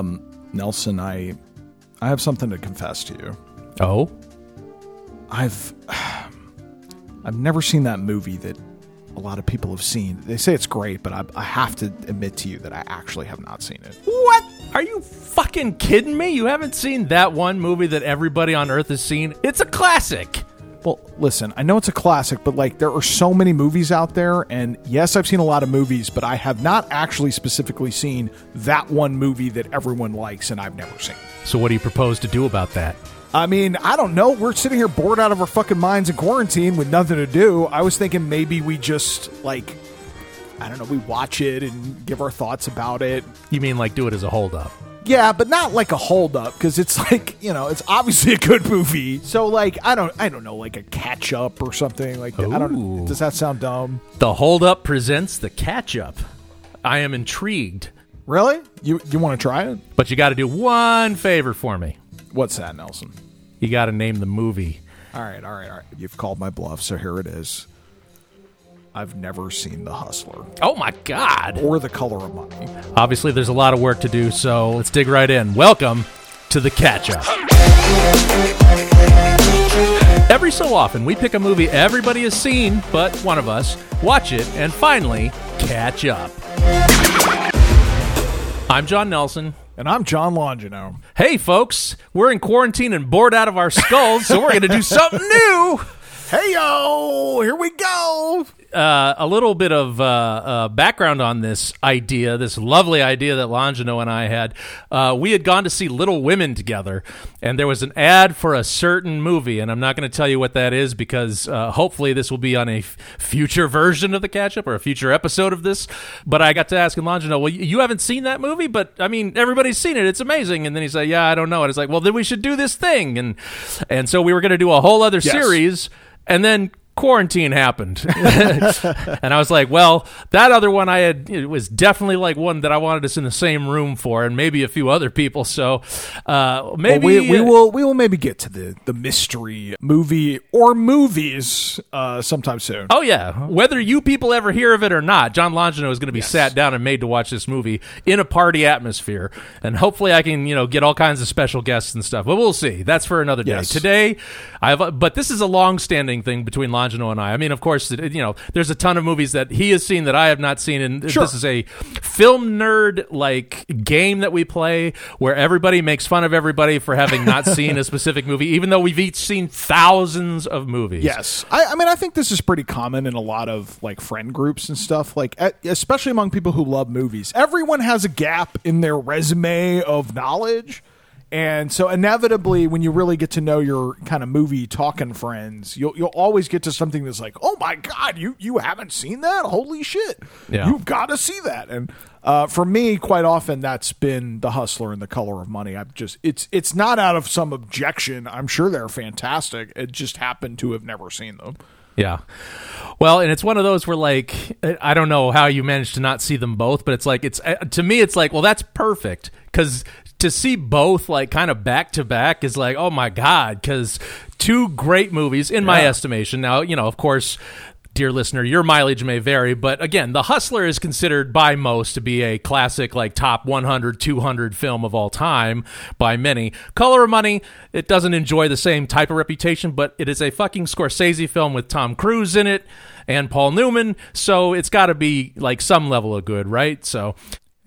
Um, Nelson, I I have something to confess to you. Oh, I've I've never seen that movie that a lot of people have seen. They say it's great, but I, I have to admit to you that I actually have not seen it. what? Are you fucking kidding me? You haven't seen that one movie that everybody on Earth has seen? It's a classic. Well, listen, I know it's a classic, but like there are so many movies out there, and yes, I've seen a lot of movies, but I have not actually specifically seen that one movie that everyone likes and I've never seen. So, what do you propose to do about that? I mean, I don't know. We're sitting here bored out of our fucking minds in quarantine with nothing to do. I was thinking maybe we just like I don't know, we watch it and give our thoughts about it. You mean like do it as a holdup? Yeah, but not like a hold up because it's like you know it's obviously a good movie. So like I don't I don't know like a catch up or something like that. I don't. Ooh. Does that sound dumb? The holdup presents the catch up. I am intrigued, Really? You you want to try it? but you got to do one favor for me. What's that, Nelson? You got to name the movie. All right, all right, all right. You've called my bluff, so here it is. I've never seen The Hustler Oh my God. or The Color of Money. Obviously, there's a lot of work to do, so let's dig right in. Welcome to the catch up. Every so often, we pick a movie everybody has seen, but one of us, watch it, and finally catch up. I'm John Nelson. And I'm John Longino. Hey, folks, we're in quarantine and bored out of our skulls, so we're going to do something new. Hey yo, here we go. Uh, a little bit of uh, uh, background on this idea, this lovely idea that Longino and I had. Uh, we had gone to see Little Women together, and there was an ad for a certain movie, and I'm not going to tell you what that is because uh, hopefully this will be on a f- future version of the catch up or a future episode of this. But I got to asking Longino, well, you haven't seen that movie, but I mean, everybody's seen it. It's amazing. And then he said, yeah, I don't know. And it's like, well, then we should do this thing. And and so we were going to do a whole other series, and then quarantine happened and i was like well that other one i had it was definitely like one that i wanted us in the same room for and maybe a few other people so uh Well, maybe we, we will we will maybe get to the the mystery movie or movies uh, sometime soon. Oh yeah, whether you people ever hear of it or not, John Longino is going to be sat down and made to watch this movie in a party atmosphere, and hopefully I can you know get all kinds of special guests and stuff. But we'll see. That's for another day. Yes. Today, I've but this is a long-standing thing between Longino and I. I mean, of course, you know, there's a ton of movies that he has seen that I have not seen, and Sure. this is a film nerd like game that we play where everybody makes fun of everybody for having not seen a specific movie, even though we've each seen thousands of movies. Yes, I, I mean I think this is pretty common in a lot of like friend groups and stuff. Like especially among people who love movies, everyone has a gap in their resume of knowledge, and so inevitably, when you really get to know your kind of movie talking friends, you'll you'll always get to something that's like, oh my god, you you haven't seen that? Holy shit! Yeah. You've got to see that. And uh, for me, quite often, that's been The Hustler and The Color of Money. I've just it's it's not out of some objection. I'm sure they're fantastic. It just happened to have never seen them. Yeah. Well, and it's one of those where like I don't know how you managed to not see them both, but it's like it's uh, to me it's like, well that's perfect cuz to see both like kind of back to back is like, oh my god, cuz two great movies in my estimation. Now, you know, of course, dear listener, your mileage may vary, but again, The Hustler is considered by most to be a classic, like top 100, 200 film of all time by many. Color of Money, it doesn't enjoy the same type of reputation, but it is a fucking Scorsese film with Tom Cruise in it and Paul Newman, so it's got to be like some level of good, right? So.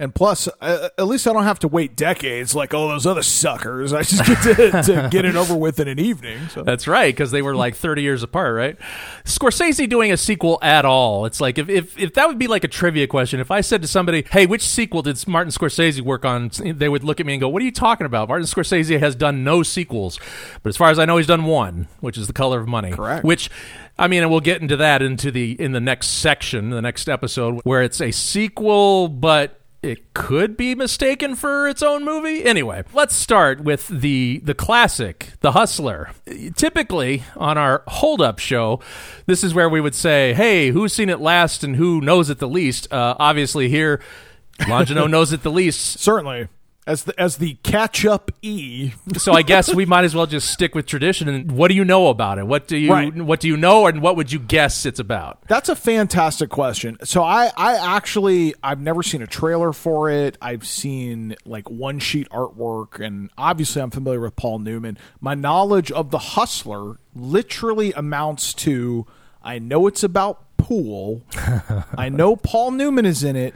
And plus, uh, at least I don't have to wait decades like all those other suckers. I just get to, to get it over with in an evening. So. That's right, because they were like 30 years apart, right? Scorsese doing a sequel at all. It's like, if, if, if that would be like a trivia question, if I said to somebody, hey, which sequel did Martin Scorsese work on? They would look at me and go, what are you talking about? Martin Scorsese has done no sequels. But as far as I know, he's done one, which is The Color of Money. Correct. Which, I mean, and we'll get into that into the, in the next section, the next episode, where it's a sequel, but it could be mistaken for its own movie. Anyway, let's start with the the classic, The Hustler. Typically on our hold up show, this is where we would say, "Hey, who's seen it last and who knows it the least?" Uh, obviously, here Longino knows it the least. Certainly. As the as the catch up E. So I guess we might as well just stick with tradition. And what do you know about it? What do you Right. what do you know, and what would you guess it's about? That's a fantastic question. So I I actually I've never seen a trailer for it. I've seen like one sheet artwork and obviously I'm familiar with Paul Newman. My knowledge of The Hustler literally amounts to I know it's about pool. I know Paul Newman is in it.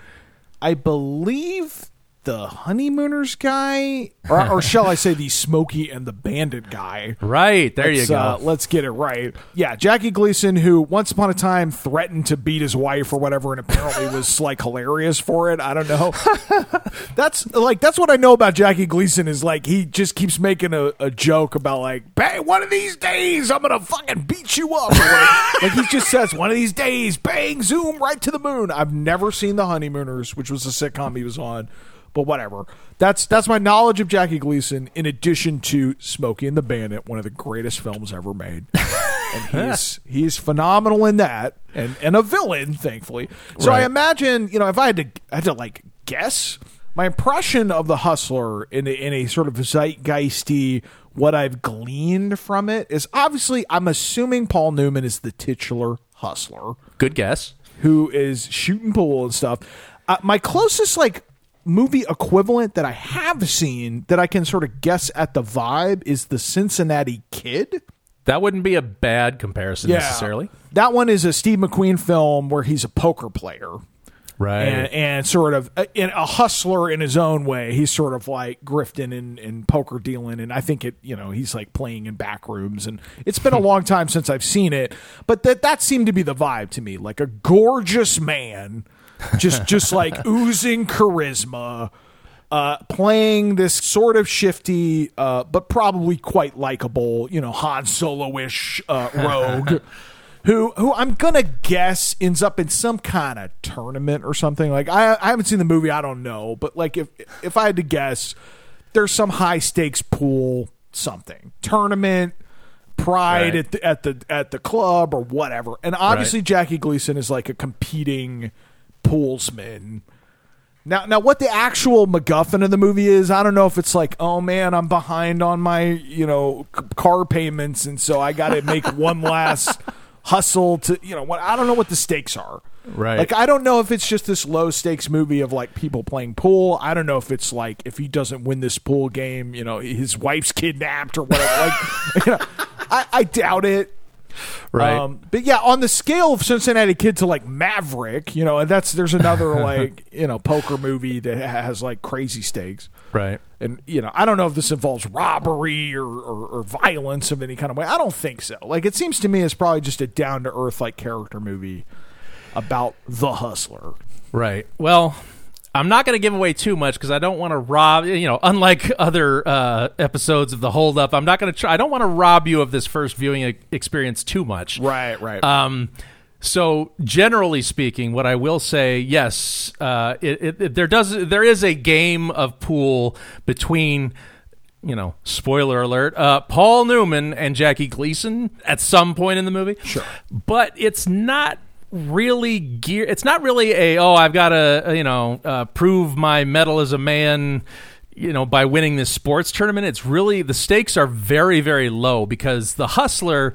I believe the honeymooners guy or, or shall I say the Smokey and the Bandit guy. Right there, you Let's, go. uh, let's get it right. Yeah, Jackie Gleason, who once upon a time threatened to beat his wife or whatever, and apparently was like hilarious for it. I don't know. that's like that's what I know about Jackie Gleason is like he just keeps making a, a joke about like, hey, one of these days I'm gonna fucking beat you up. Like, like he just says, one of these days, bang, zoom right to the moon. I've never seen The Honeymooners, which was a sitcom he was on. But whatever. That's that's my knowledge of Jackie Gleason. In addition to Smokey and the Bandit, one of the greatest films ever made, and he's he's phenomenal in that, and and a villain, thankfully. So I imagine, you know, if I had to I had to like guess, my impression of the Hustler in a, in a sort of zeitgeisty, what I've gleaned from it is obviously I'm assuming Paul Newman is the titular Hustler Good guess. who is shooting pool and stuff. Uh, my closest like movie equivalent that I have seen that I can sort of guess at the vibe is the Cincinnati Kid. That wouldn't be a bad comparison necessarily. That one is a Steve McQueen film where he's a poker player. Right. And, and sort of a, in a hustler in his own way. He's sort of like grifting and, and poker dealing. And I think it, you know, he's like playing in back rooms. And it's been a long time since I've seen it. But that, that seemed to be the vibe to me. Like a gorgeous man, just, just like oozing charisma, uh, playing this sort of shifty, uh, but probably quite likable, you know, Han Solo ish uh, rogue who who I'm gonna guess ends up in some kind of tournament or something. Like I I haven't seen the movie, I don't know, but like if if I had to guess, there's some high stakes pool something tournament. Pride Right. at the at the at the club or whatever, and obviously Jackie Gleason is like a competing poolsman. Now, now, what the actual MacGuffin of the movie is, I don't know if it's like, oh man, I'm behind on my, you know, c- car payments, and so I got to make one last hustle to, you know, what I don't know what the stakes are. Right. Like, I don't know if it's just this low stakes movie of like people playing pool. I don't know if it's like if he doesn't win this pool game, you know, his wife's kidnapped or whatever. like, you know, I, I doubt it. Right. Um, but yeah, on the scale of Cincinnati Kid to like Maverick, you know, and that's there's another like you know poker movie that has like crazy stakes, right. and you know I don't know if this involves robbery or, or, or violence of any kind of way. I don't think so. Like it seems to me it's probably just a down to earth like character movie about the hustler. Right. Well, I'm not going to give away too much because I don't want to rob. You know, unlike other uh, episodes of the Hold Up, I'm not going to try. I don't want to rob you of this first viewing experience too much. Right, right. Um, so generally speaking, what I will say, yes, uh, it, it, it- there does there is a game of pool between, you know, spoiler alert, uh, Paul Newman and Jackie Gleason at some point in the movie. Sure. but it's not really gear. It's not really a oh I've got to you know uh, prove my mettle as a man you know by winning this sports tournament. It's really the stakes are very very low because the hustler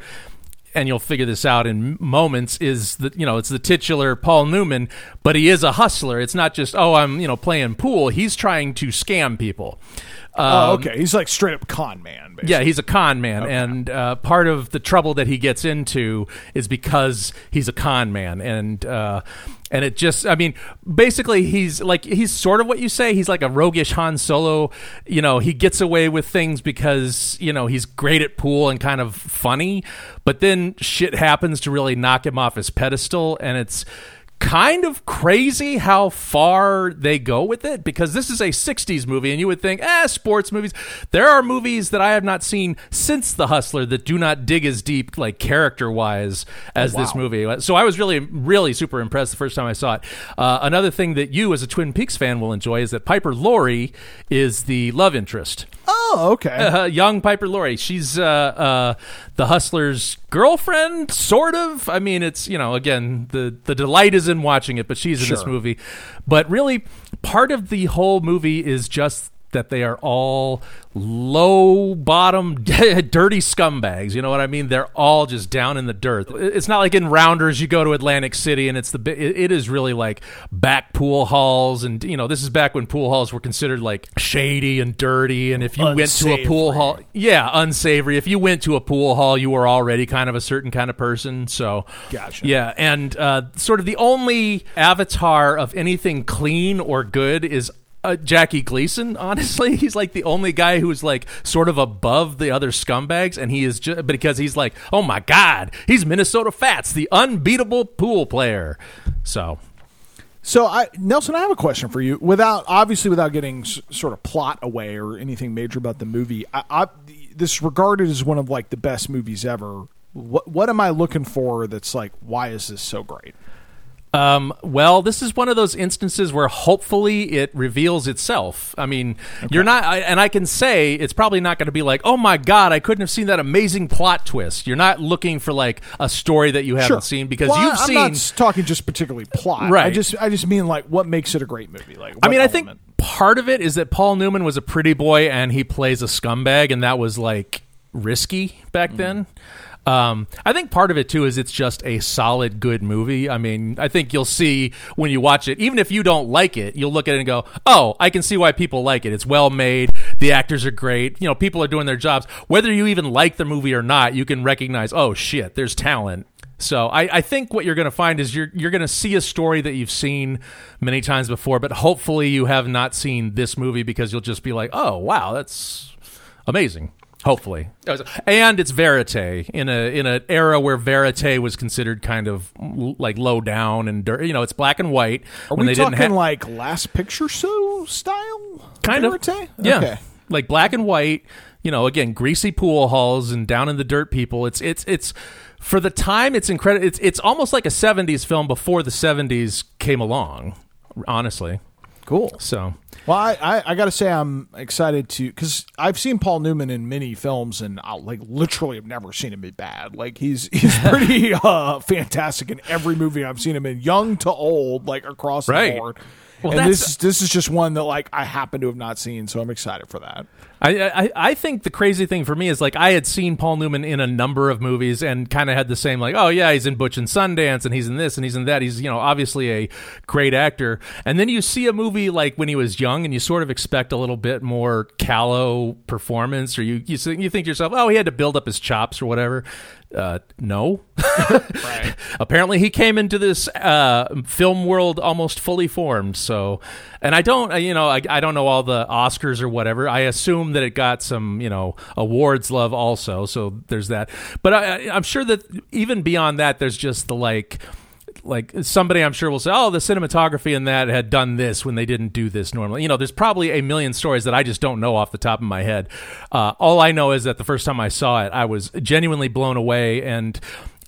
and you'll figure this out in moments is the you know it's the titular Paul Newman but he is a hustler. It's not just oh I'm you know playing pool. He's trying to scam people oh, Um, okay. He's like straight up con man. Basically. yeah, he's a con man, and uh, part of the trouble that he gets into is because he's a con man, and uh, and it just, I mean, basically, he's like he's sort of what you say. He's like a roguish Han Solo. You know, he gets away with things because you know he's great at pool and kind of funny, but then shit happens to really knock him off his pedestal, and it's kind of crazy how far they go with it because this is a 60s movie and you would think eh sports movies. There are movies that i have not seen since the hustler that do not dig as deep like character wise as this movie. So i was really really super impressed the first time i saw it. Uh, another thing that you as a twin peaks fan will enjoy is that piper laurie is the love interest Oh, okay. uh, young Piper Laurie. She's uh, uh, the hustler's girlfriend, sort of. I mean, it's you know, again, the the delight is in watching it, but she's in this movie. But really, part of the whole movie is just that they are all low bottom, dirty scumbags. You know what I mean? They're all just down in the dirt. It's not like in Rounders you go to Atlantic City and it's the it is really like back pool halls and you know this is back when pool halls were considered like shady and dirty and if you Unsavory. went to a pool hall, yeah, unsavory. If you went to a pool hall, you were already kind of a certain kind of person. So Gotcha. Yeah, and uh, sort of the only avatar of anything clean or good is uh, Jackie Gleason, honestly, he's like the only guy who's like sort of above the other scumbags, and he is just because he's like, oh my god, he's Minnesota Fats, the unbeatable pool player. So, So, I, Nelson, I have a question for you. Without obviously, without getting s- sort of plot away or anything major about the movie, I, I, this regarded as one of like the best movies ever. What what am I looking for? That's like, why is this so great? Um, well, this is one of those instances where hopefully it reveals itself. I mean, you're not, I, and I can say it's probably not going to be like, oh my god, I couldn't have seen that amazing plot twist. You're not looking for like a story that you haven't seen because Well, you've I'm seen. not talking just particularly plot. Right. I just I just mean like what makes it a great movie. Like, I mean, I think part of it is that Paul Newman was a pretty boy and he plays a scumbag, and that was like risky back then. Um, I think part of it too is it's just a solid, good movie. I mean, I think you'll see when you watch it, even if you don't like it, you'll look at it and go, "Oh, I can see why people like it. It's well made. The actors are great. You know, people are doing their jobs. Whether you even like the movie or not, you can recognize, oh shit, there's talent." So I, I think what you're going to find is you're you're going to see a story that you've seen many times before, but hopefully you have not seen this movie because you'll just be like, oh wow, that's amazing. Hopefully, and it's verite in a in an era where verite was considered kind of l- like low down and dirt. You know, it's black and white Are when we they didn't talking like Last Picture Show style? kind of Verite? yeah Okay. like black and white you know again greasy pool halls and down in the dirt people it's it's it's for the time it's incredible it's it's almost like a 70s film before the 70s came along honestly Cool. so Well, I, I, I got to say I'm excited to because I've seen Paul Newman in many films and I like literally have never seen him be bad. Like he's he's pretty uh, fantastic in every movie I've seen him in, young to old, like across Right. the board. Well, and that's- this this is just one that like I happen to have not seen, so I'm excited for that. I, I I think the crazy thing for me is like I had seen Paul Newman in a number of movies and kind of had the same like oh yeah he's in Butch and Sundance and he's in this and he's in that. He's you know obviously a great actor. And then you see a movie like when he was young and you sort of expect a little bit more callow performance or you you, think- you think to yourself oh he had to build up his chops or whatever. Uh, no. Right. apparently he came into this uh, film world almost fully formed. So and i don't uh, you know I, I don't know all the oscars or whatever. I assume that it got some you know awards love also so there's that but I, I- i'm sure that even beyond that there's just the like like somebody I'm sure will say, "Oh, the cinematography in that had done this when they didn't do this normally." You know, there's probably a million stories that I just don't know off the top of my head. Uh, all I know is that the first time I saw it, I was genuinely blown away, and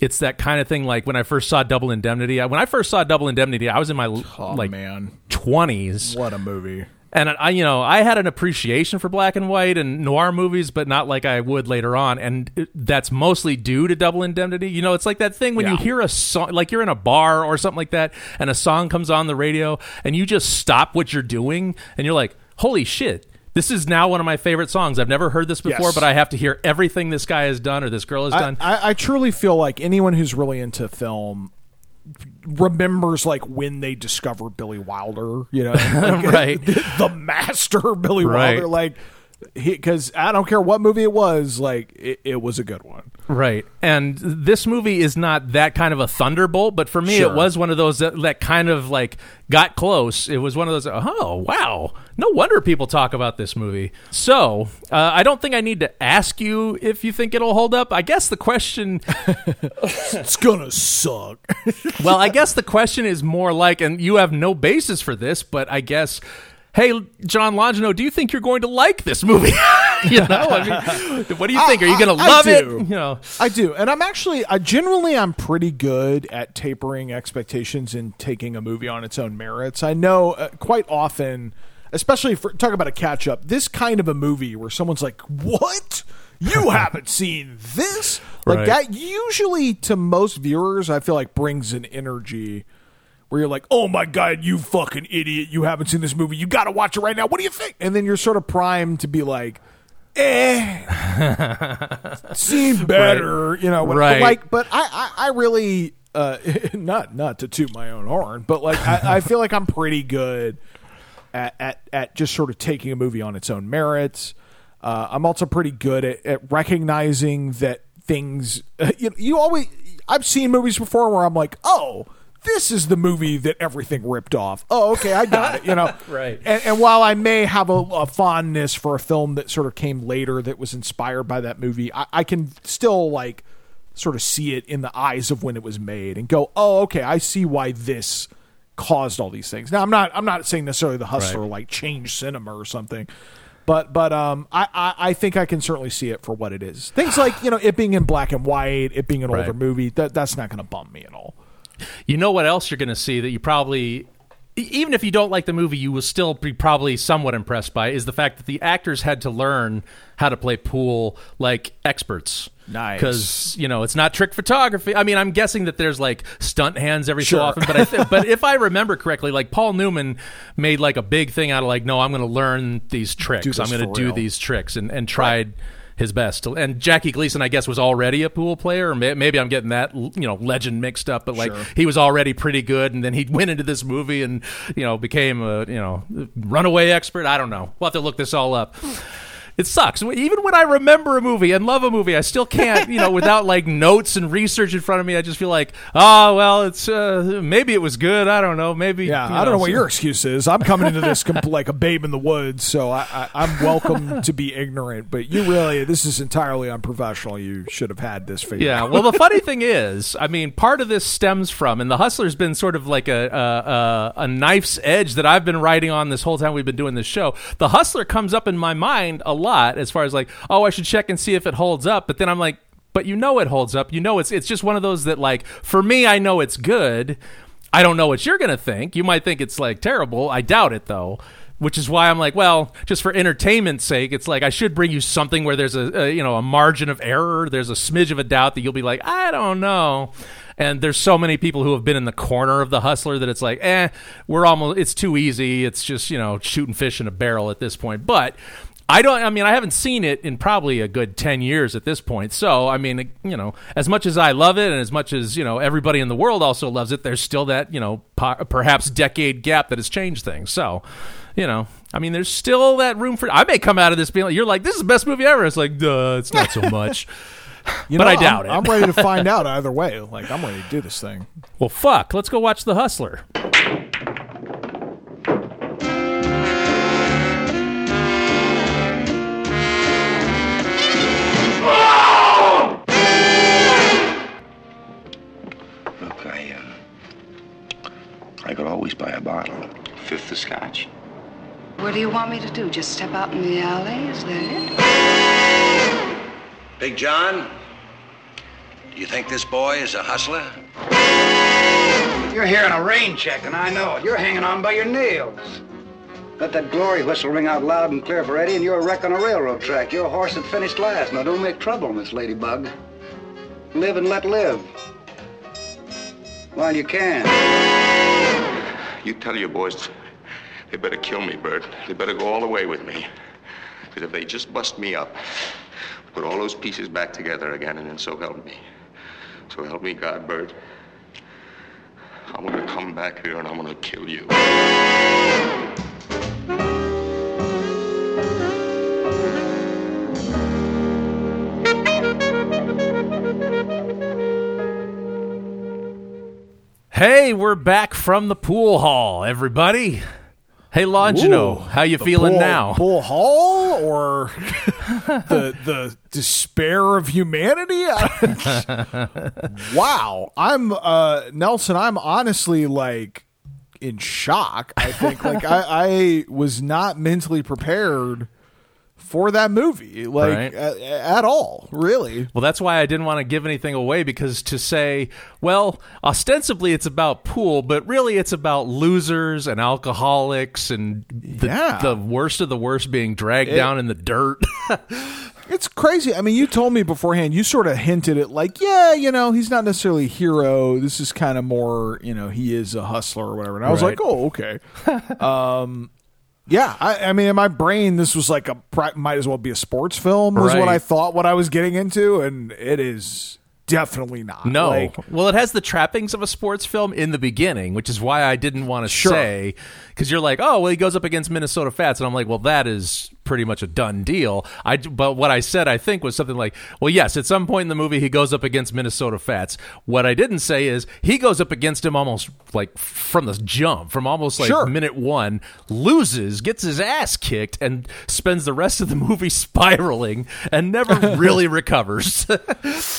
it's that kind of thing. Like when I first saw Double Indemnity. I- When I first saw Double Indemnity, I was in my Oh like man, twenties, what a movie! And I, you know, I had an appreciation for black and white and noir movies, but not like I would later on. And it, that's mostly due to Double Indemnity. You know, it's like that thing when you hear a song, like you're in a bar or something like that, and a song comes on the radio, and you just stop what you're doing, and you're like, "Holy shit!" This is now one of my favorite songs. I've never heard this before, Yes. but I have to hear everything this guy has done or this girl has I, done. I, I truly feel like anyone who's really into film remembers like when they discovered Billy Wilder, you know, like, Right. the, master Billy Right. Wilder, like because I don't care what movie it was, like it, it was a good one. Right. And this movie is not that kind of a thunderbolt, but for me, Sure. it was one of those that, that kind of like got close. It was one of those, oh, wow. No wonder people talk about this movie. So, uh, I don't think I need to ask you if you think it'll hold up. I guess the question, It's gonna suck. well, I guess the question is more like, and you have no basis for this, but I guess. Hey, John Longino, do you think you're going to like this movie? you know, I mean, what do you think? Are you going to love it? You know, I do, and I'm actually, I generally, I'm pretty good at tapering expectations and taking a movie on its own merits. I know uh, quite often, especially for talk about a catch up, this kind of a movie where someone's like, "What? You haven't seen this?" Like Right. that. Usually, to most viewers, I feel like brings an energy where you're like, "Oh my god, you fucking idiot! You haven't seen this movie. You got to watch it right now. What do you think?" And then you're sort of primed to be like, "Eh, seen better," you know. Right. But like, but I, I, I really, uh, not not to toot my own horn, but like, I, I feel like I'm pretty good at, at at just sort of taking a movie on its own merits. Uh, I'm also pretty good at, at recognizing that things. you, you always. I've seen movies before where I'm like, oh, this is the movie that everything ripped off. Oh, okay, I got it. You know, Right. And, and while I may have a, a fondness for a film that sort of came later that was inspired by that movie, I, I can still like sort of see it in the eyes of when it was made and go, oh, okay, I see why this caused all these things. Now, I'm not I'm not saying necessarily the Hustler Right. like changed cinema or something. But but um I, I, I think I can certainly see it for what it is. Things like you know it being in black and white, it being an older movie that that's not going to bum me at all. You know what else you're going to see that you probably, even if you don't like the movie, you will still be probably somewhat impressed by is the fact that the actors had to learn how to play pool like experts. Nice. because you know it's not trick photography. I mean, I'm guessing that there's like stunt hands every Sure. so often, but I th- but if I remember correctly, like Paul Newman made like a big thing out of like, no, I'm going to learn these tricks. I'm going to do real. these tricks, and and tried. His best, and Jackie Gleason, I guess, was already a pool player. Maybe I'm getting that, you know, legend mixed up. But like, Sure. he was already pretty good, and then he went into this movie and you know became a you know runaway expert. I don't know. We'll have to look this all up. It sucks. Even when I remember a movie and love a movie, I still can't, you know, without like notes and research in front of me. I just feel like, oh well, it's uh, maybe it was good. I don't know. Maybe Yeah, you I don't know what your excuse is. I'm coming into this com- like a babe in the woods, so I, I, I'm welcome to be ignorant. But you really, this is entirely unprofessional. You should have had this figured Yeah. Well, the funny thing is, I mean, part of this stems from, and the Hustler's been sort of like a, a a knife's edge that I've been writing on this whole time we've been doing this show. The Hustler comes up in my mind a lot as far as like, oh, I should check and see if it holds up. But then I'm like, but you know it holds up. You know it's it's just one of those that like for me, I know it's good. I don't know what you're gonna think. You might think it's like terrible. I doubt it though. Which is why I'm like, well, just for entertainment's sake, it's like I should bring you something where there's a, a you know a margin of error, there's a smidge of a doubt that you'll be like, I don't know. And there's so many people who have been in the corner of the hustler that it's like, eh, we're almost it's too easy. It's just you know shooting fish in a barrel at this point. But I don't. I mean, I haven't seen it in probably a good ten years at this point. So, I mean, you know, as much as I love it, and as much as you know, everybody in the world also loves it. There's still that you know, po- perhaps decade gap that has changed things. So, you know, I mean, there's still that room for. I may come out of this being like, you're like, this is the best movie ever. It's like, duh, it's not so much. You but know, I doubt I'm, it. I'm ready to find out either way. Like I'm ready to do this thing. well, fuck. Let's go watch The Hustler. Always buy a bottle. Fifth of scotch. What do you want me to do? Just step out in the alley? Is that it? Big John, do you think this boy is a hustler? You're hearing a rain check, and I know it. You're hanging on by your nails. Let that glory whistle ring out loud and clear for Eddie, and you're a wreck on a railroad track. You're a horse that finished last. Now, don't make trouble, Miss Ladybug. Live and let live. While you can. You tell your boys they better kill me, Bert. They better go all the way with me. Because if they just bust me up, put all those pieces back together again, and then so help me. So help me God, Bert. I'm gonna come back here and I'm gonna kill you. Hey, we're back from the pool hall, everybody. Hey, Longino, Ooh, how you feeling bull, now? Pool Hall or the the despair of humanity? wow, I'm uh, Nelson. I'm honestly like in shock. I think like I, I was not mentally prepared for that movie, like Right. a- at all. Really, Well, that's why I didn't want to give anything away because to say, well, ostensibly it's about pool, but really it's about losers and alcoholics and the, Yeah. the worst of the worst being dragged down in the dirt. It's crazy. I mean, you told me beforehand. You sort of hinted at like, yeah, you know, he's not necessarily a hero. This is kind of more, you know, he is a hustler or whatever. And I was Right. like, oh, okay. um, yeah. I, I mean, in my brain, this was like a might as well be a sports film. Was what I thought what I was getting into, and it is definitely not. No. Like, well, it has the trappings of a sports film in the beginning, which is why I didn't want to Sure. say because you're like, oh, well, he goes up against Minnesota Fats, and I'm like, well, that is pretty much a done deal. I but what I said I think was something like, well, yes, at some point in the movie he goes up against Minnesota Fats. What I didn't say is he goes up against him almost like from the jump, from almost like Sure. minute one, loses, gets his ass kicked, and spends the rest of the movie spiraling and never really recovers.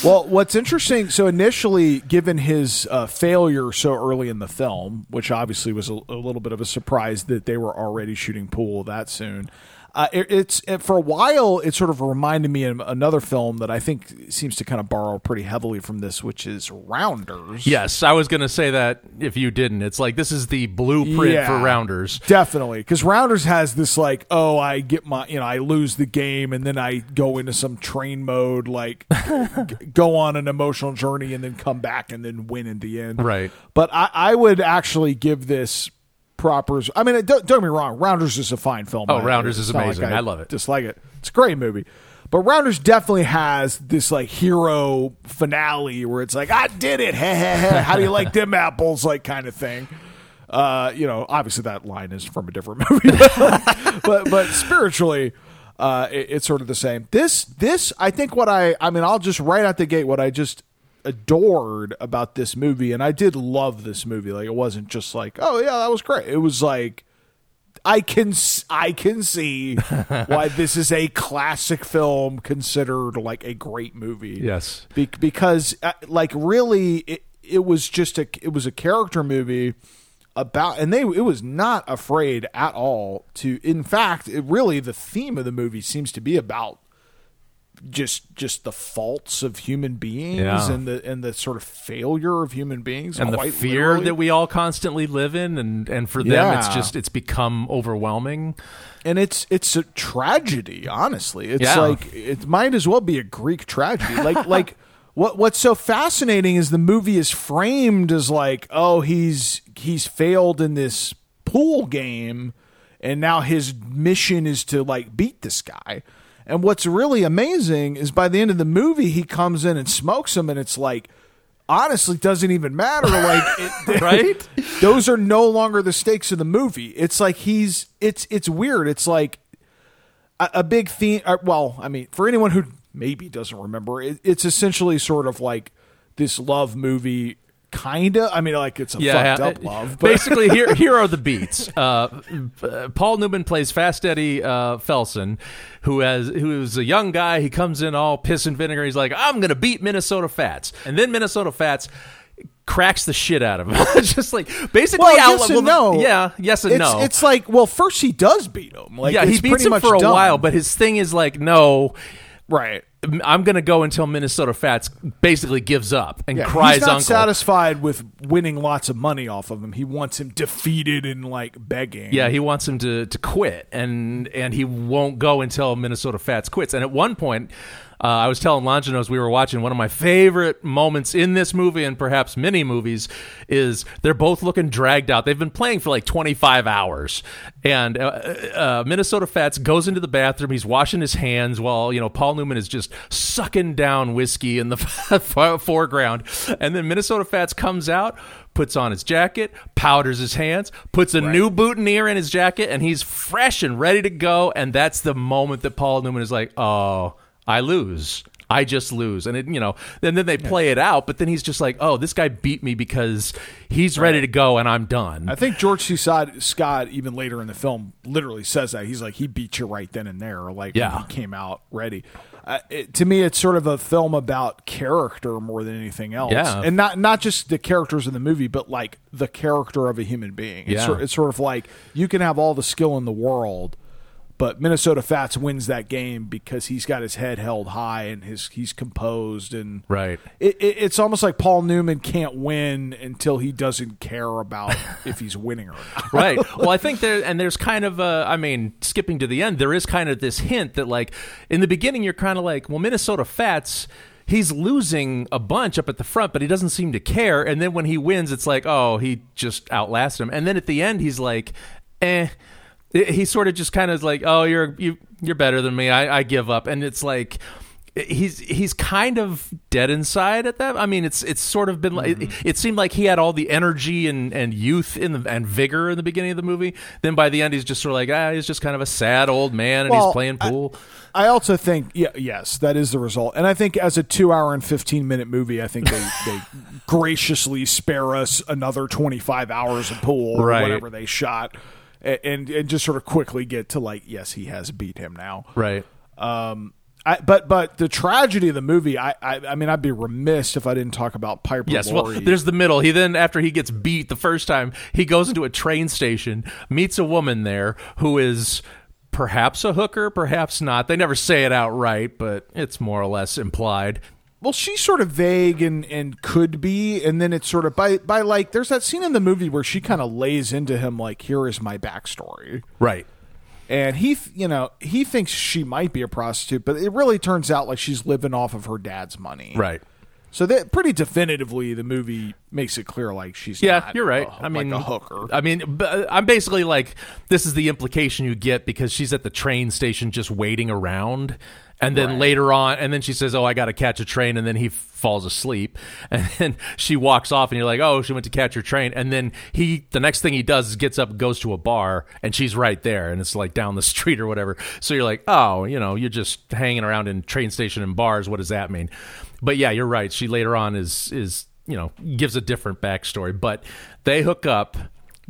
Well, what's interesting, so initially, given his uh, failure so early in the film, which obviously was a, a little bit of a surprise that they were already shooting pool that soon, uh, it, it's it, for a while it sort of reminded me of another film that I think seems to kind of borrow pretty heavily from this, which is Rounders. Yes, I was going to say that if you didn't. It's like this is the blueprint Yeah. for Rounders. Definitely, because Rounders has this like, oh, I get my, you know, I lose the game and then I go into some train mode, like g- go on an emotional journey and then come back and then win in the end. Right. But I, I would actually give this proper. I mean, don't, don't get me wrong, Rounders is a fine film. Oh, I- Rounders is amazing. I love it. Dislike it. It's a great movie. But Rounders definitely has this like hero finale where it's like, I did it. Heh, heh, heh. How do you like them apples? Like kind of thing. Uh, you know, obviously that line is from a different movie, but but spiritually, uh, it, it's sort of the same. This this I think what I I mean I'll just right out the gate what I just adored about this movie, and I did love this movie. Like it wasn't just like oh yeah that was great. It was like I can I can see why this is a classic film considered like a great movie. Yes. Be- because uh, like really it, it was just a it was a character movie about and they it was not afraid at all to in fact it really the theme of the movie seems to be about just just the faults of human beings Yeah. and the and the sort of failure of human beings And the fear literally. that we all constantly live in, and, and for them, it's just it's become overwhelming. and it's it's a tragedy honestly it's Yeah. like it might as well be a greek tragedy like like what what's so fascinating is the movie is framed as like oh he's he's failed in this pool game and now his mission is to like beat this guy and what's really amazing is by the end of the movie he comes in and smokes him and it's like honestly doesn't even matter like it, Right? those are no longer the stakes of the movie it's like he's it's it's weird it's like a, a big theme uh, well i mean for anyone who maybe doesn't remember it, it's essentially sort of like this love movie kinda i mean like it's a fucked up uh, love but basically, here here are the beats. Uh, uh, Paul Newman plays Fast Eddie uh, Felson, who has who is a young guy. He comes in all piss and vinegar. He's like, "I'm going to beat Minnesota Fats," and then Minnesota Fats cracks the shit out of him. just like basically, well, out- yes and no. yeah, yes and it's, no. It's like, well, first he does beat him. Like, yeah, he beats him for a done. while, but his thing is like, no, right. I'm going to go until Minnesota Fats basically gives up and Yeah, cries he's not uncle. satisfied with winning lots of money off of him. He wants him defeated and like begging. Yeah, he wants him to to quit, and and he won't go until Minnesota Fats quits. And at one point, uh, I was telling Longinos we were watching one of my favorite moments in this movie, and perhaps many movies, is they're both looking dragged out. They've been playing for like 25 hours, and uh, uh, Minnesota Fats goes into the bathroom. He's washing his hands while you know Paul Newman is just sucking down whiskey in the foreground, and then Minnesota Fats comes out puts on his jacket, powders his hands, puts a new boutonniere in his jacket, and he's fresh and ready to go. And that's the moment that Paul Newman is like, "Oh, I lose." I just lose, and it, you know, and then they play it out. But then he's just like, "Oh, this guy beat me because he's ready to go, and I'm done." I think George C. Scott, Scott, even later in the film, literally says that he's like he beat you right then and there, like Yeah. when he came out ready. Uh, it, to me, it's sort of a film about character more than anything else, Yeah. and not not just the characters in the movie, but like the character of a human being. It's, Yeah. sort, it's sort of like you can have all the skill in the world, but Minnesota Fats wins that game because he's got his head held high and his he's composed and Right. It, it, it's almost like Paul Newman can't win until he doesn't care about if he's winning or not. right. Well, I think there, and there's kind of a, I mean, skipping to the end, there is kind of this hint that, like, in the beginning, you're kind of like, well, Minnesota Fats, he's losing a bunch up at the front, but he doesn't seem to care. And then when he wins, it's like, oh, he just outlasted him. And then at the end, he's like, eh. He sort of just kind of like, oh, you're you, you're better than me. I, I give up. And it's like, he's he's kind of dead inside at that. I mean, it's it's sort of been like it, it seemed like he had all the energy and, and youth in the and vigor in the beginning of the movie. Then by the end, he's just sort of like ah, he's just kind of a sad old man and Well, he's playing pool. I also think, yeah, yes, that is the result. And I think as a two hour and 15 minute movie, I think they, they graciously spare us another 25 hours of pool or Right. whatever they shot and, and just sort of quickly get to like, yes, he has beat him now. right. Um, I, but but the tragedy of the movie, I, I I mean, I'd be remiss if I didn't talk about Piper Yes, well, there's the middle. He then, after he gets beat the first time, he goes into a train station, meets a woman there who is perhaps a hooker, perhaps not. They never say it outright, but it's more or less implied. Well, she's sort of vague and, and could be, and then it's sort of by by like there's that scene in the movie where she kind of lays into him like, here is my backstory. Right. and he you know he thinks she might be a prostitute but it really turns out like she's living off of her dad's money Right. so that pretty definitively the movie makes it clear like she's Yeah, you're right. a- I mean, like a hooker I mean, I'm basically like, this is the implication you get because she's at the train station just waiting around. And then later on, and then she says, Oh, I got to catch a train. And then he falls asleep. And then she walks off, and you're like, Oh, she went to catch her train. And then he, the next thing he does is gets up, goes to a bar, and she's right there. And it's like down the street or whatever. So you're like, Oh, you know, you're just hanging around in train station and bars. What does that mean? But yeah, you're right. She later on is, is, you know, gives a different backstory. But they hook up.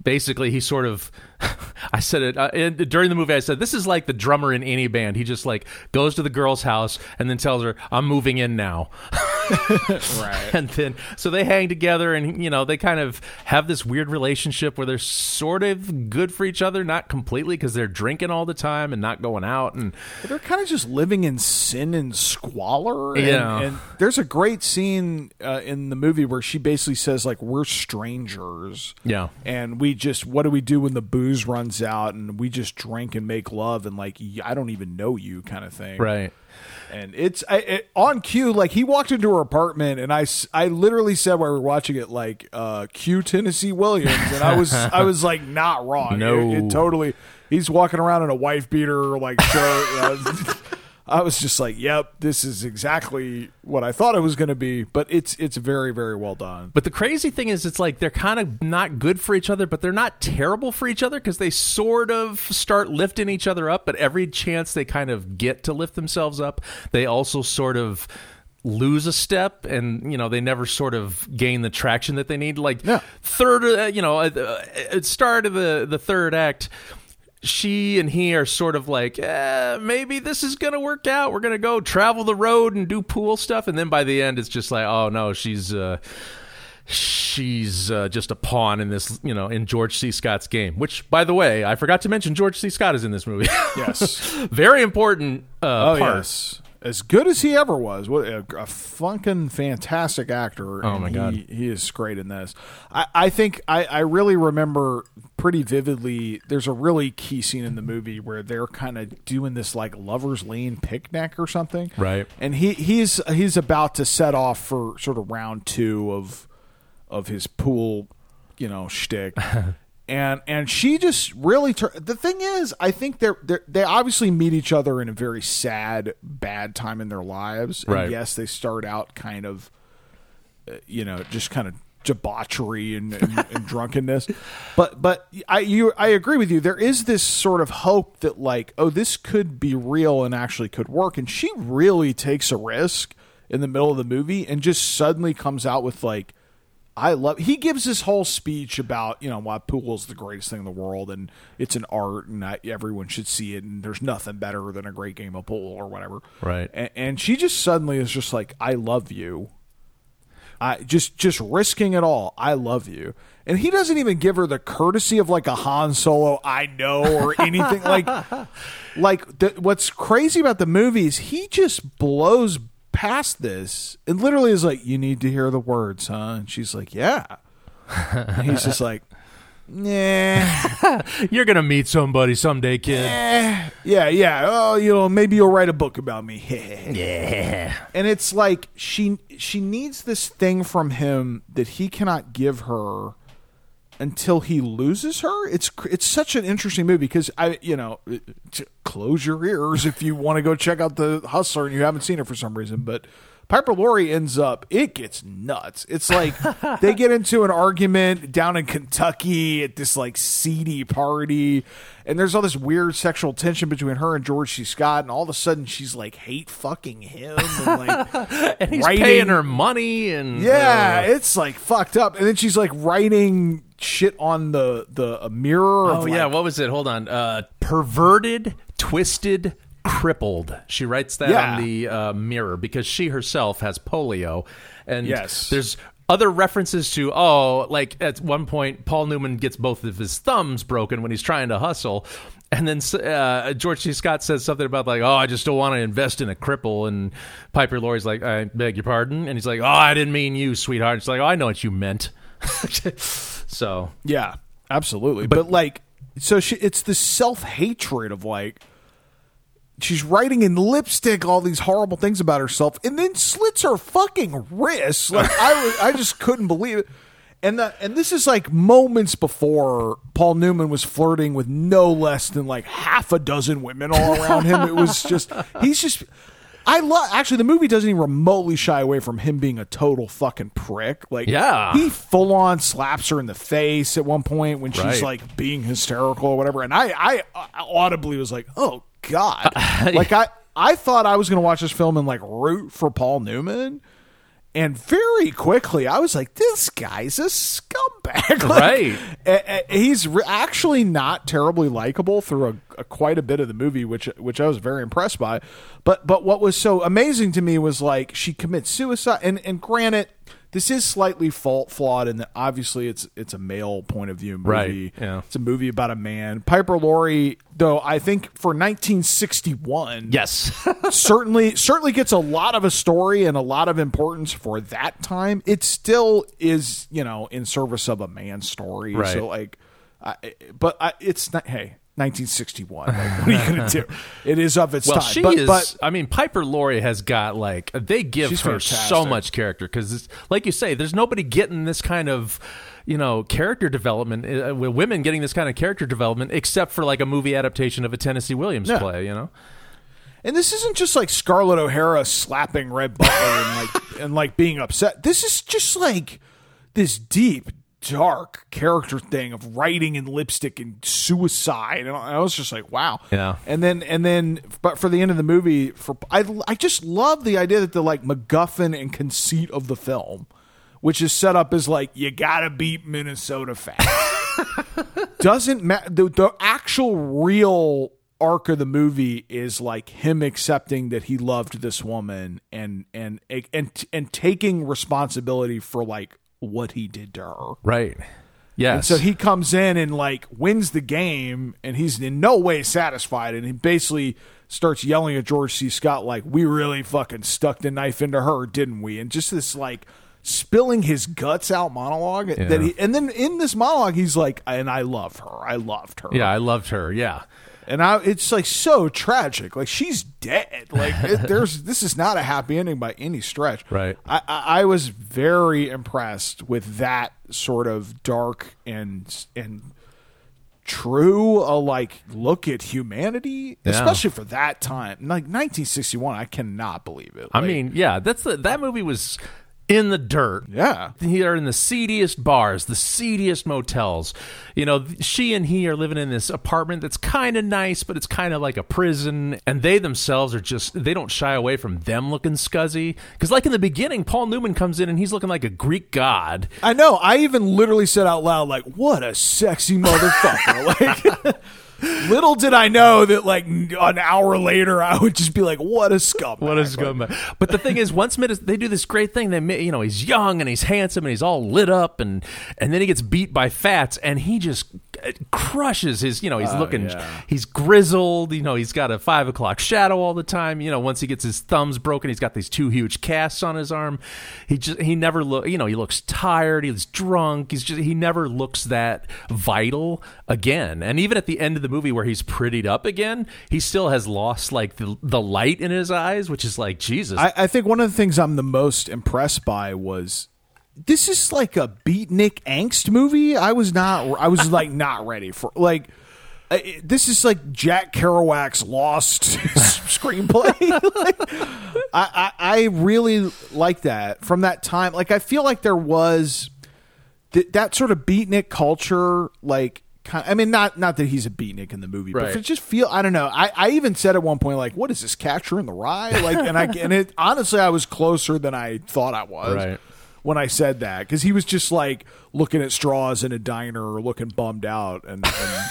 Basically, he sort of, I said it uh, and during the movie. I said this is like the drummer in any band. He just like goes to the girl's house and then tells her, "I'm moving in now." right and then so they hang together and you know they kind of have this weird relationship where they're sort of good for each other not completely because they're drinking all the time and not going out and they're kind of just living in sin and squalor and, Yeah. and there's a great scene uh, in the movie where she basically says like we're strangers Yeah. and we just what do we do when the booze runs out and we just drink and make love and like I don't even know you kind of thing right and it's I, it, on cue. Like he walked into her apartment, and I I literally said while we were watching it, like uh, "Cue Tennessee Williams," and I was I was like not wrong. No. it, it totally. He's walking around in a wife beater like shirt. I, was, just like, "Yep, this is exactly what I thought it was going to be." But it's it's very very well done. But the crazy thing is, it's like they're kind of not good for each other, but they're not terrible for each other because they sort of start lifting each other up. But every chance they kind of get to lift themselves up, they also sort of lose a step and you know they never sort of gain the traction that they need like Yeah. third uh, you know at, uh, start of the the third act she and he are sort of like, eh, maybe this is gonna work out. We're gonna go travel the road and do pool stuff, and then by the end, it's just like, oh no, she's uh, she's uh, just a pawn in this, you know, in George C. Scott's game. Which, by the way, I forgot to mention George C. Scott is in this movie. Yes. very important uh, Oh part. yes. As good as he ever was, what a, a funkin' fantastic actor. Oh, my he, God. he is great in this. I, I think I, I really remember pretty vividly. There's a really key scene in the movie where they're kind of doing this like lovers lane picnic or something, Right. And he he's he's about to set off for sort of round two of of his pool, you know, shtick. and and she just really tur- the thing is i think they're, they're they obviously meet each other in a very sad bad time in their lives. And Right. yes they start out kind of uh, you know just kind of debauchery and, and, and drunkenness. But but i you i agree with you. There is this sort of hope that like oh this could be real and actually could work. And she really takes a risk in the middle of the movie and just suddenly comes out with like I love. He gives this whole speech about you know why pool is the greatest thing in the world and it's an art and I, everyone should see it and there's nothing better than a great game of pool or whatever. Right. And, and she just suddenly is just like, I love you. I just just risking it all. I love you. and he doesn't even give her the courtesy of like a Han Solo I know or anything like like the, what's crazy about the movie is he just blows past this and literally is like you need to hear the words huh? And she's like yeah. And he's just like nah. You're gonna meet somebody someday, kid. eh, yeah yeah. Oh you know maybe you'll write a book about me. Yeah. and it's like she she needs this thing from him that he cannot give her until he loses her it's it's such an interesting movie because i you know close your ears if you want to go check out the hustler and you haven't seen it for some reason but Piper Laurie ends up, it gets nuts. It's like they get into an argument down in Kentucky at this like seedy party, and there's all this weird sexual tension between her and George C. Scott, and all of a sudden she's like hate fucking him and like And he's writing- paying her money and Yeah, uh, it's like fucked up. And then she's like writing shit on the the a mirror. Oh yeah, like- what was it? Hold on. Uh, perverted, twisted, crippled. She writes that Yeah. on the uh, mirror because she herself has polio, and Yes. there's other references to oh, like at one point Paul Newman gets both of his thumbs broken when he's trying to hustle. And then uh, George C. Scott says something about like, "Oh, I just don't want to invest in a cripple." And Piper Laurie's like, "I beg your pardon," and he's like, "Oh, I didn't mean you, sweetheart." She's like, "Oh, I know what you meant." so Yeah, absolutely. But, like, so she, it's the self hatred of like, she's writing in lipstick all these horrible things about herself, and then slits her fucking wrist. Like I, was, I just couldn't believe it. And the, and this is like moments before Paul Newman was flirting with no less than like half a dozen women all around him. It was just he's just. I love actually the movie doesn't even remotely shy away from him being a total fucking prick. Like Yeah. he full on slaps her in the face at one point when she's Right. like being hysterical or whatever. And I, I uh, audibly was like, oh God. like I, I thought I was going to watch this film and like root for Paul Newman. And very quickly, I was like, this guy's a scumbag. Like, Right. he's actually not terribly likable through a, a quite a bit of the movie, which which I was very impressed by. But but what was so amazing to me was like she commits suicide. And and granted, this is slightly fault flawed in that obviously it's it's a male point of view movie. Right, yeah. It's a movie about a man. Piper Laurie, though, I think for 1961, yes, certainly certainly gets a lot of a story and a lot of importance for that time. It still is, you know, in service of a man's story. Right. So like, I, but I, it's not. Hey, 1961. Like, what are you gonna do? It is of its Well, time. she but, is. but I mean, Piper Laurie has got like they give her so much character because, like you say, there's nobody getting this kind of you know character development. Uh, with women getting this kind of character development, except for like a movie adaptation of a Tennessee Williams Yeah. play. You know, And this isn't just like Scarlett O'Hara slapping Rhett Butler and like and like being upset. This is just like this deep, dark character thing of writing and lipstick and suicide. And I was just like, wow. Yeah. And then and then, but for the end of the movie, for I I just love the idea that the like MacGuffin and conceit of the film, which is set up as like you gotta beat Minnesota Fats doesn't matter. The, the actual real arc of the movie is like him accepting that he loved this woman and and and and taking responsibility for like what he did to her. right? Yes. And so he comes in and like wins the game, and he's in no way satisfied, and he basically starts yelling at George C. Scott like, "We really fucking stuck the knife into her, didn't we?" And just this like spilling his guts out monologue that he, and then in this monologue he's like, "And I love her, I loved her, yeah, I loved her. Yeah. And I, it's like so tragic. Like she's dead. Like it, there's this is not a happy ending by any stretch. Right. I, I, I was very impressed with that sort of dark and and true. Uh, like look at humanity, Yeah. especially for that time. Like 1961, I cannot believe it. I mean, yeah, that's the that movie was in the dirt. yeah. They are in the seediest bars, the seediest motels. You know, she and he are living in this apartment that's kind of nice, but it's kind of like a prison. And they themselves are just, they don't shy away from them looking scuzzy. Because, like in the beginning, Paul Newman comes in and he's looking like a Greek god. I know. I even literally said out loud, like, "What a sexy motherfucker!" like, Little did I know that like an hour later I would just be like, "What a scumbag!" What a scumbag! But the thing is, once Smith, they do this great thing. They, you know, he's young and he's handsome and he's all lit up, and and then he gets beat by Fats, and he just crushes his. You know, he's oh, looking, yeah. he's grizzled. You know, he's got a five o'clock shadow all the time. You know, once he gets his thumbs broken, he's got these two huge casts on his arm. He just he never look. You know, he looks tired. He's drunk. He's just he never looks that vital again. And even at the end of the movie where he's prettied up again, he still has lost like the the light in his eyes, which is like Jesus. I, I think one of the things I'm the most impressed by was this is like a beatnik angst movie. I was not. I was like not ready for like. This is like Jack Kerouac's lost screenplay. like, I, I I really like that from that time. Like I feel like there was th- that sort of beatnik culture. Like kind I mean, not not that he's a beatnik in the movie, Right. but it just feel. I don't know. I, I even said at one point like, "What is this Catcher in the Rye?" Like, and I and it honestly, I was closer than I thought I was. Right. When I said that, because he was just like looking at straws in a diner or looking bummed out, and, and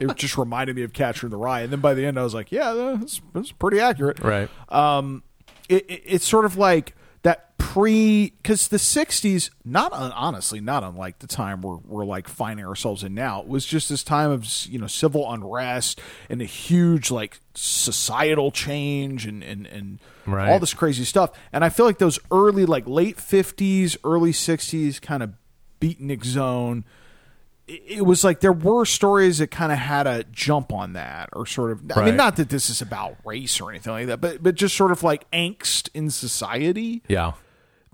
it just reminded me of Catcher in the Rye. And then by the end, I was like, "Yeah, that's, that's pretty accurate." right. um, it, it, it's sort of like that pre because the 60s not un, honestly not unlike the time we're, we're like finding ourselves in now it was just this time of you know civil unrest and a huge like societal change and and, and Right. all this crazy stuff and i feel like those early like late 50s early 60s kind of beatnik zone it was like there were stories that kind of had a jump on that or sort of i mean not that this is about race or anything like that but but just sort of like angst in society Yeah.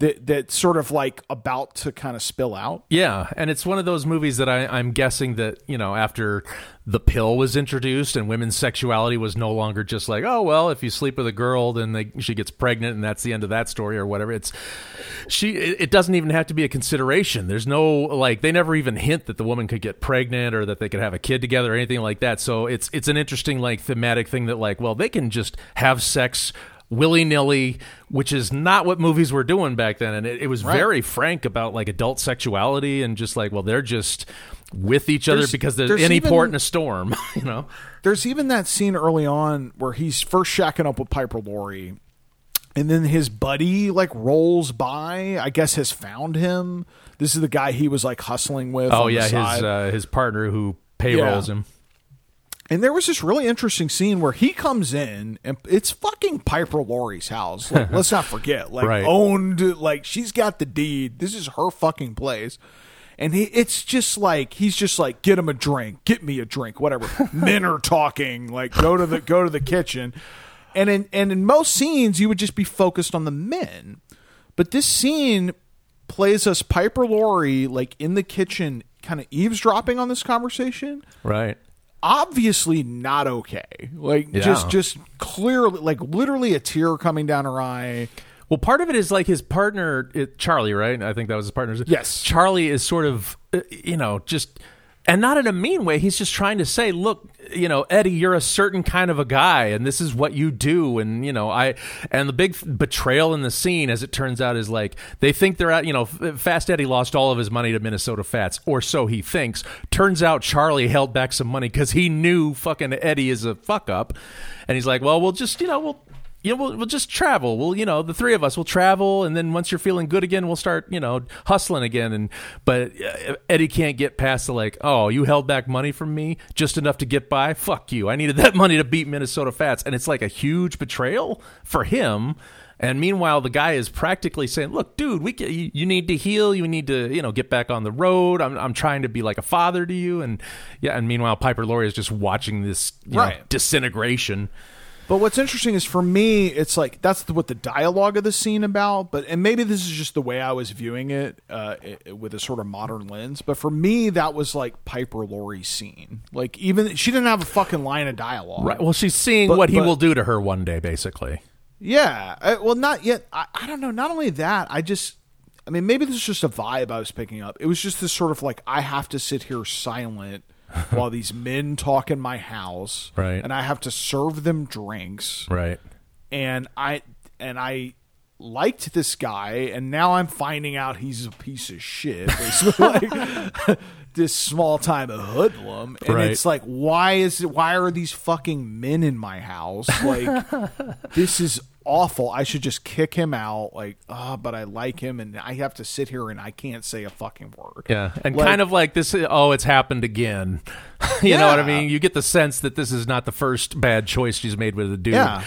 That that's sort of like about to kind of spill out Yeah, and it's one of those movies that I, I'm guessing that you know after the pill was introduced and women's sexuality was no longer just like oh well if you sleep with a girl then they, she gets pregnant and that's the end of that story or whatever. It's she. It, it doesn't even have to be a consideration. There's no like they never even hint that the woman could get pregnant or that they could have a kid together or anything like that. So it's it's an interesting like thematic thing that like well they can just have sex willy nilly, which is not what movies were doing back then. And it, it was very frank about like adult sexuality and just like, well, they're just with each other There's- because there's, any even- port in a storm, you know? there's even that scene early on where he's first shacking up with piper laurie and then his buddy like rolls by i guess has found him this is the guy he was like hustling with Oh yeah, his uh, his partner who payrolls Yeah. him. And there was this really interesting scene where he comes in and it's fucking Piper Laurie's house. Like, let's not forget, like Right. owned, like she's got the deed. This is her fucking place. And he, it's just like he's just like, get him a drink, get me a drink, whatever. Men are talking, like go to the go to the kitchen. And in and in most scenes, you would just be focused on the men, but this scene plays us Piper Laurie like in the kitchen, kind of eavesdropping on this conversation Right. Obviously not okay. Like Yeah. just just clearly like literally a tear coming down her eye. Well, part of it is like his partner, it, Charlie, right? I think that was his partner. Yes. Charlie is sort of, uh, you know, just, and not in a mean way. He's just trying to say, look, you know, Eddie, you're a certain kind of a guy, and this is what you do. And, you know, I, and the big betrayal in the scene, as it turns out, is like they think they're at, you know, Fast Eddie lost all of his money to Minnesota Fats, or so he thinks. Turns out Charlie held back some money because he knew fucking Eddie is a fuck up. And he's like, well, we'll just, you know, we'll, you know, we'll, we'll just travel. We'll, you know, the three of us will travel, and then once you're feeling good again, we'll start, you know, hustling again. And but uh, Eddie can't get past the like, oh, you held back money from me just enough to get by. Fuck you. I needed that money to beat Minnesota Fats, and it's like a huge betrayal for him. And meanwhile, the guy is practically saying, "Look, dude, we ca- you, need to heal. You need to, you know, get back on the road. I'm, I'm trying to be like a father to you." And yeah, and meanwhile, Piper Laurie is just watching this you know, Right. disintegration. But what's interesting is for me, it's like that's the, what the dialogue of the scene about. But and maybe this is just the way I was viewing it uh, i with a sort of modern lens. But for me, that was like Piper Laurie's scene. Like even she didn't have a fucking line of dialogue. Right. Well, she's seeing But- what he but- will do to her one day, basically. Yeah. Uh, well, not yet. I, I don't know. Not only that, I just. I mean, maybe this is just a vibe I was picking up. It was just this sort of like I have to sit here silent while these men talk in my house, Right. And I have to serve them drinks, Right. and I and I liked this guy, and now I'm finding out he's a piece of shit. Like, this small time hoodlum, and Right. it's like, why is it? Why are these fucking men in my house? Like, this is awful. I should just kick him out. Like, ah, but I like him, and I have to sit here and I can't say a fucking word. Yeah, and Like- kind of like this. Oh, it's happened again. you know what I mean? You get the sense that this is not the first bad choice she's made with a dude. Yeah.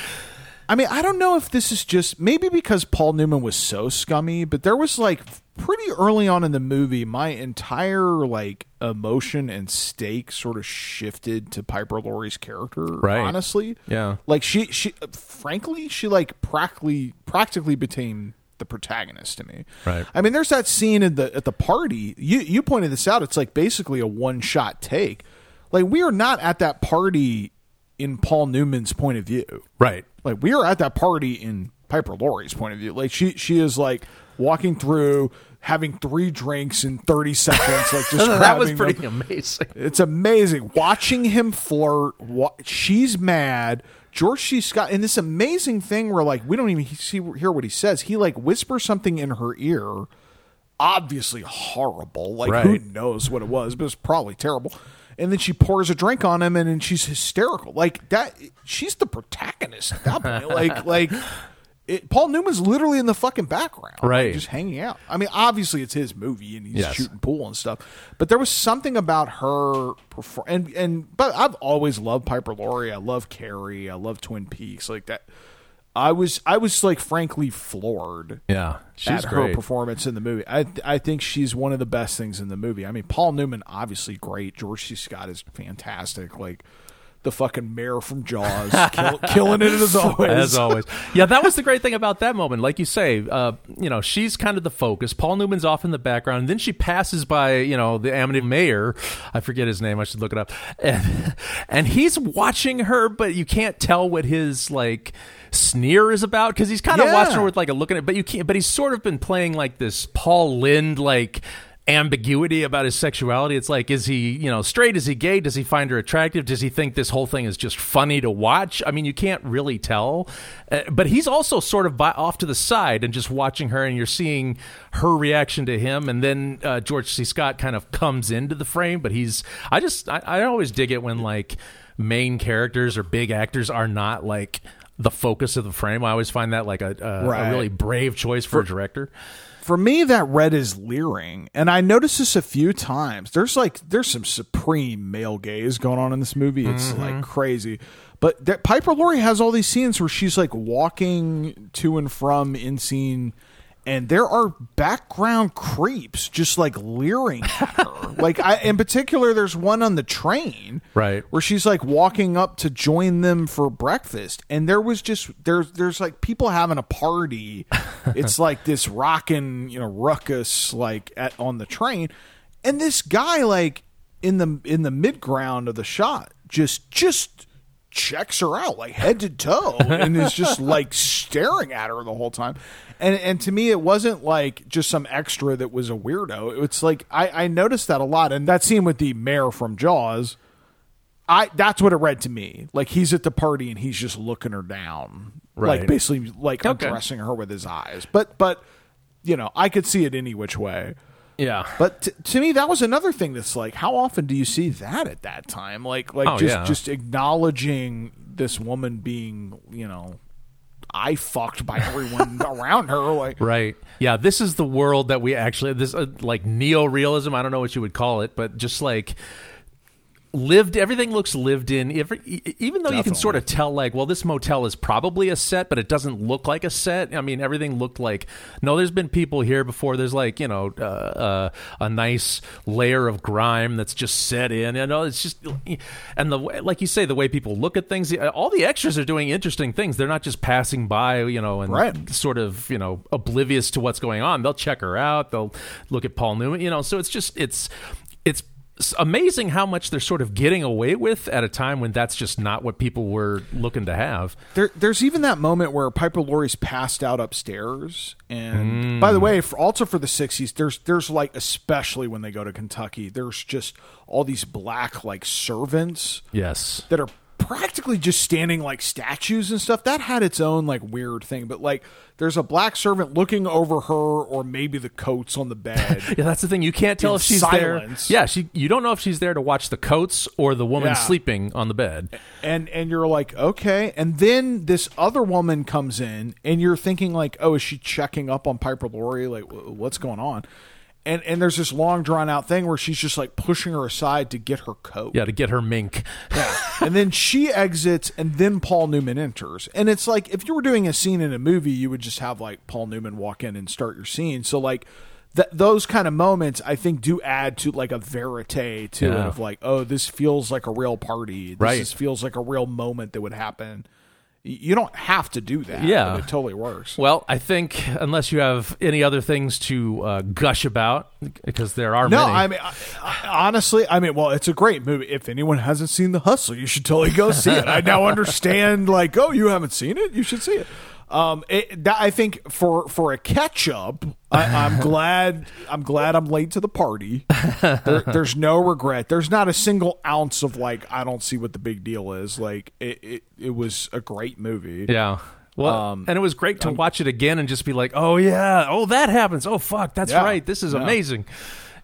I mean, I don't know if this is just maybe because Paul Newman was so scummy, but there was like pretty early on in the movie, my entire like emotion and stake sort of shifted to Piper Laurie's character. Right. Honestly, Yeah. Like she, she, frankly, she like practically, practically became the protagonist to me. Right. I mean, there's that scene at the at the party. You you pointed this out. It's like basically a one shot take. Like we are not at that party in Paul Newman's point of view. Right. Like we are at that party in Piper Laurie's point of view. Like she she is like walking through, having three drinks in thirty seconds. Like just that was pretty them. amazing. It's amazing watching him flirt. Wa- she's mad. George C. Scott, and this amazing thing where like we don't even see hear what he says. He like whispers something in her ear, obviously horrible. Like who knows what it was, but it's probably terrible. And then she pours a drink on him, and, and she's hysterical. Like that, she's the protagonist at that point. like like. It, Paul Newman's literally in the fucking background, like, Right. just hanging out. I mean, obviously it's his movie and he's Yes. shooting pool and stuff. But there was something about her perform and and but I've always loved Piper Laurie. I love Carrie. I love Twin Peaks. Like that. I was I was like frankly floored Yeah, she's at her great. performance in the movie. I I think she's one of the best things in the movie. I mean, Paul Newman obviously great. George C. Scott is fantastic. Like the fucking mayor from Jaws, kill, killing it as always. As always, yeah, that was the great thing about that moment. Like you say, uh, you know, she's kind of the focus. Paul Newman's off in the background, and then she passes by, you know, the Amity mayor. I forget his name. I should look it up. And, and he's watching her, but you can't tell what his like sneer is about because he's kind of Yeah. watching her with like a look at it. But you can't. But he's sort of been playing like this Paul Lynde like ambiguity about his sexuality. It's like, is he, you know, straight? Is he gay? Does he find her attractive? Does he think this whole thing is just funny to watch? I mean, you can't really tell. Uh, but he's also sort of by, off to the side and just watching her, and you're seeing her reaction to him. And then uh, George C. Scott kind of comes into the frame, but he's, I just, I, I always dig it when like main characters or big actors are not like, the focus of the frame. I always find that like a, a, Right. a really brave choice for a director. For me that red is leering. And i noticed this a few times. There's like there's some supreme male gaze going on in this movie. It's like mm-hmm. crazy. But that piper laurie has all these scenes where she's like walking to and from in scene and there are background creeps just like leering at her like i in particular there's one on the train Right. where she's like walking up to join them for breakfast and there was just there's there's like people having a party it's like this rocking you know ruckus like at on the train and this guy like in the in the mid ground of the shot just just checks her out like head to toe and is just like staring at her the whole time and and to me it wasn't like just some extra that was a weirdo it's like i i noticed that a lot and that scene with the mayor from jaws I that's what it read to me. Like he's at the party and he's just looking her down, right. like basically like Okay. undressing her with his eyes. But but you know, I could see it any which way. Yeah. But t- to me, that was another thing that's like, how often do you see that at that time? Like like Oh, just yeah. just acknowledging this woman being you know, I fucked by everyone around her. Like Right. Yeah, this is the world that we actually this uh, like neo-realism, I don't know what you would call it, but just like lived everything looks lived in. Every, even though you can sort of tell like well this motel is probably a set but it doesn't look like a set. I mean everything looked like no there's been people here before. There's like you know uh, uh, a nice layer of grime that's just set in. You know it's just and the way, like you say the way people look at things all the extras are doing interesting things. They're not just passing by you know and Right. sort of you know oblivious to what's going on. They'll check her out. They'll look at paul newman you know so it's just it's it's s- amazing how much they're sort of getting away with at a time when that's just not what people were looking to have. There, there's even that moment where Piper Laurie's passed out upstairs, and Mm. by the way, for, also for the '60s, there's there's like especially when they go to Kentucky, there's just all these black like servants yes. that are practically just standing like statues and stuff. That had its own like weird thing, but like there's a black servant looking over her or maybe the coats on the bed. Yeah, that's the thing. You can't tell if she's silence. there. Yeah, she. You don't know if she's there to watch the coats or the woman Yeah. sleeping on the bed. and and you're like okay and then this other woman comes in and you're thinking like oh is she checking up on piper laurie like wh- what's going on and and there's this long drawn out thing where she's just like pushing her aside to get her coat Yeah, to get her mink. yeah. and then she exits and then paul newman enters and it's like if you were doing a scene in a movie you would just have like paul newman walk in and start your scene so like th- those kind of moments i think do add to like a verite to it of like oh this feels like a real party this Right. feels like a real moment that would happen you don't have to do that Yeah. it totally works Well, I think unless you have any other things to uh, gush about, because there are no, many. I mean, I, I, honestly, I mean, well, it's a great movie. If anyone hasn't seen The Hustle, you should totally go see it. I now understand, like, oh, you haven't seen it, you should see it. Um, it, that, I think for for a catch up, I, I'm glad I'm glad I'm late to the party. There, there's no regret. There's not a single ounce of like I don't see what the big deal is. Like it, it, it was a great movie. yeah. Well, Um, and it was great to watch it again and just be like, "Oh yeah, oh that happens. Oh fuck, that's Yeah. right. This is Yeah. amazing."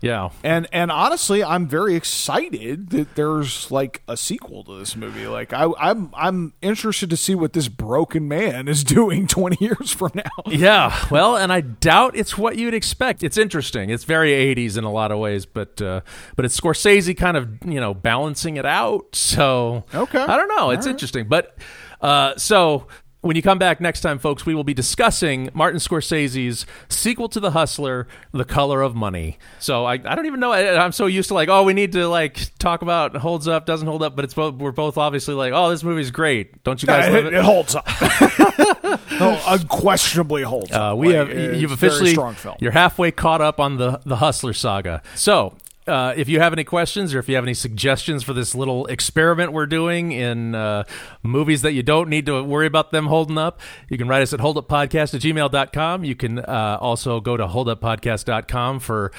Yeah. And and honestly, I'm very excited that there's like a sequel to this movie. Like I, I'm I'm interested to see what this broken man is doing 20 years from now. Yeah, well, and I doubt it's what you'd expect. It's interesting. It's very '80s in a lot of ways, but uh, but it's Scorsese kind of you know balancing it out. So Okay. I don't know. It's right. interesting, but uh, so. When you come back next time, folks, we will be discussing Martin Scorsese's sequel to The Hustler, The Color of Money. So I, I don't even know. I, I'm so used to like, oh, we need to like talk about holds up, doesn't hold up, but it's both we're both obviously like, oh, this movie's great. Don't you guys love it, it? it holds up. no, unquestionably holds Uh, up. we Like, have you've officially strong film. you're halfway caught up on the the Hustler saga. So. Uh, if you have any questions or if you have any suggestions for this little experiment we're doing in uh, movies that you don't need to worry about them holding up, you can write us at holduppodcast at gmail.com. You can uh, also go to holduppodcast.com for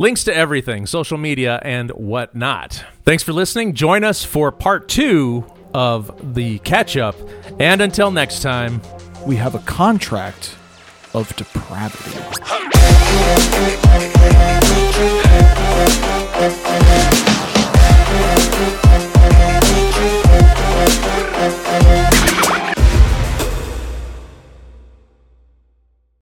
links to everything, social media, and whatnot. Thanks for listening. Join us for part two of the catch up. And until next time, we have a contract of depravity.